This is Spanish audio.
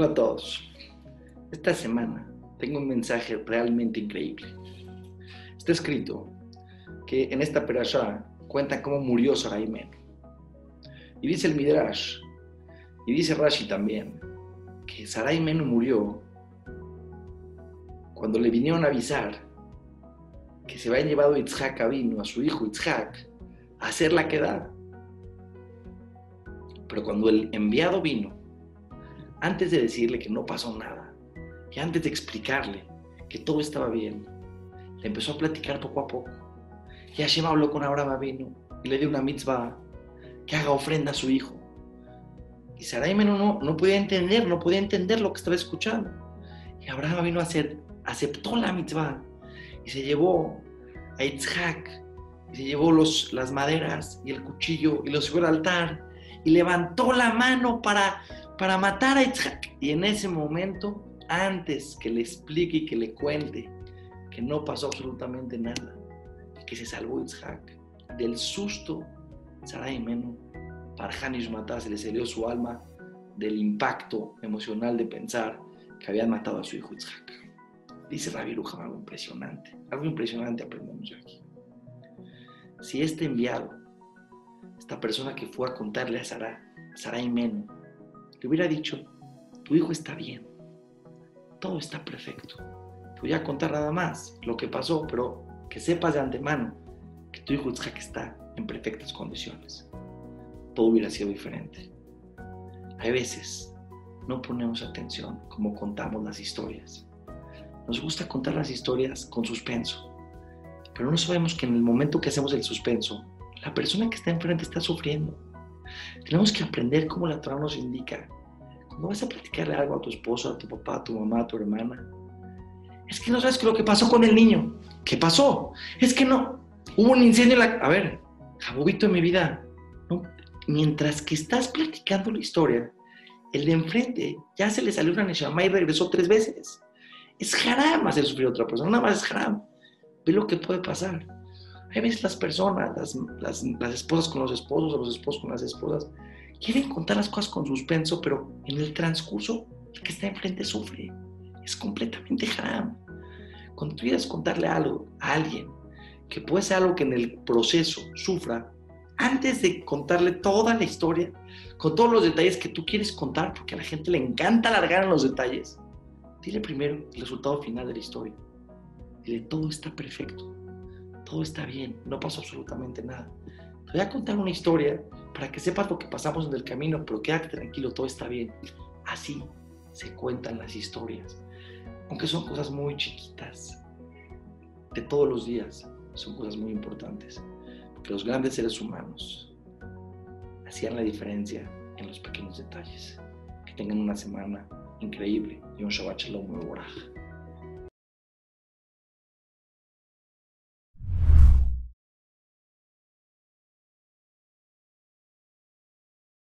Hola a todos. Esta semana tengo un mensaje realmente increíble. Está escrito que en esta perashá cuenta cómo murió Sarai Menu. Y dice el Midrash, y dice Rashi también, que Sarai Menu murió cuando le vinieron a avisar que se había llevado Itzhak a vino a su hijo Itzhak a hacer la quedada. Pero cuando el enviado vino antes de decirle que no pasó nada, y antes de explicarle que todo estaba bien, le empezó a platicar poco a poco. Y Hashem habló con Abraham vino y le dio una mitzvah que haga ofrenda a su hijo. Y Sarai no, no podía entender, no podía entender lo que estaba escuchando. Y Abraham vino a hacer, aceptó la mitzvah y se llevó a Itzhak y se llevó los, las maderas y el cuchillo y lo subió al altar y levantó la mano para para matar a Itzhak. Y en ese momento, antes que le explique y que le cuente que no pasó absolutamente nada, que se salvó Itzhak del susto, Sarai Menu, para Hanish Matá se le salió su alma del impacto emocional de pensar que habían matado a su hijo Itzhak. Dice Rabbi Ruham algo impresionante, algo impresionante aprendemos aquí. Si este enviado, esta persona que fue a contarle a Sarai, Sarai Menu, le hubiera dicho, tu hijo está bien, todo está perfecto. Te voy a contar nada más lo que pasó, pero que sepas de antemano que tu hijo que está en perfectas condiciones. Todo hubiera sido diferente. Hay veces no ponemos atención como contamos las historias. Nos gusta contar las historias con suspenso, pero no sabemos que en el momento que hacemos el suspenso, la persona que está enfrente está sufriendo tenemos que aprender cómo la Torah nos indica. Cuando vas a platicarle algo a tu esposo, a tu papá, a tu mamá, a tu hermana, es que no sabes lo que pasó con el niño. ¿Qué pasó? Es que no. Hubo un incendio en la... A ver, jabobito en mi vida. Mientras que estás platicando la historia, el de enfrente ya se le salió una Neshama y regresó tres veces. Es haram hacer sufrir a otra persona, nada más es haram. Ve lo que puede pasar. Hay veces las personas, las, las, esposas con los esposos, o los esposos con las esposas, quieren contar las cosas con suspenso, pero en el transcurso el que está enfrente sufre. Es completamente haram. Cuando tú quieras contarle algo a alguien que puede ser algo que en el proceso sufra, antes de contarle toda la historia, con todos los detalles que tú quieres contar, porque a la gente le encanta alargar en los detalles, dile primero el resultado final de la historia. Dile, todo está perfecto todo está bien, no pasó absolutamente nada. Te voy a contar una historia para que sepas lo que pasamos en el camino, pero quédate tranquilo, todo está bien. Así se cuentan las historias, aunque son cosas muy chiquitas, de todos los días, son cosas muy importantes, porque los grandes seres humanos hacían la diferencia en los pequeños detalles. Que tengan una semana increíble y un Shabbat Shalom muy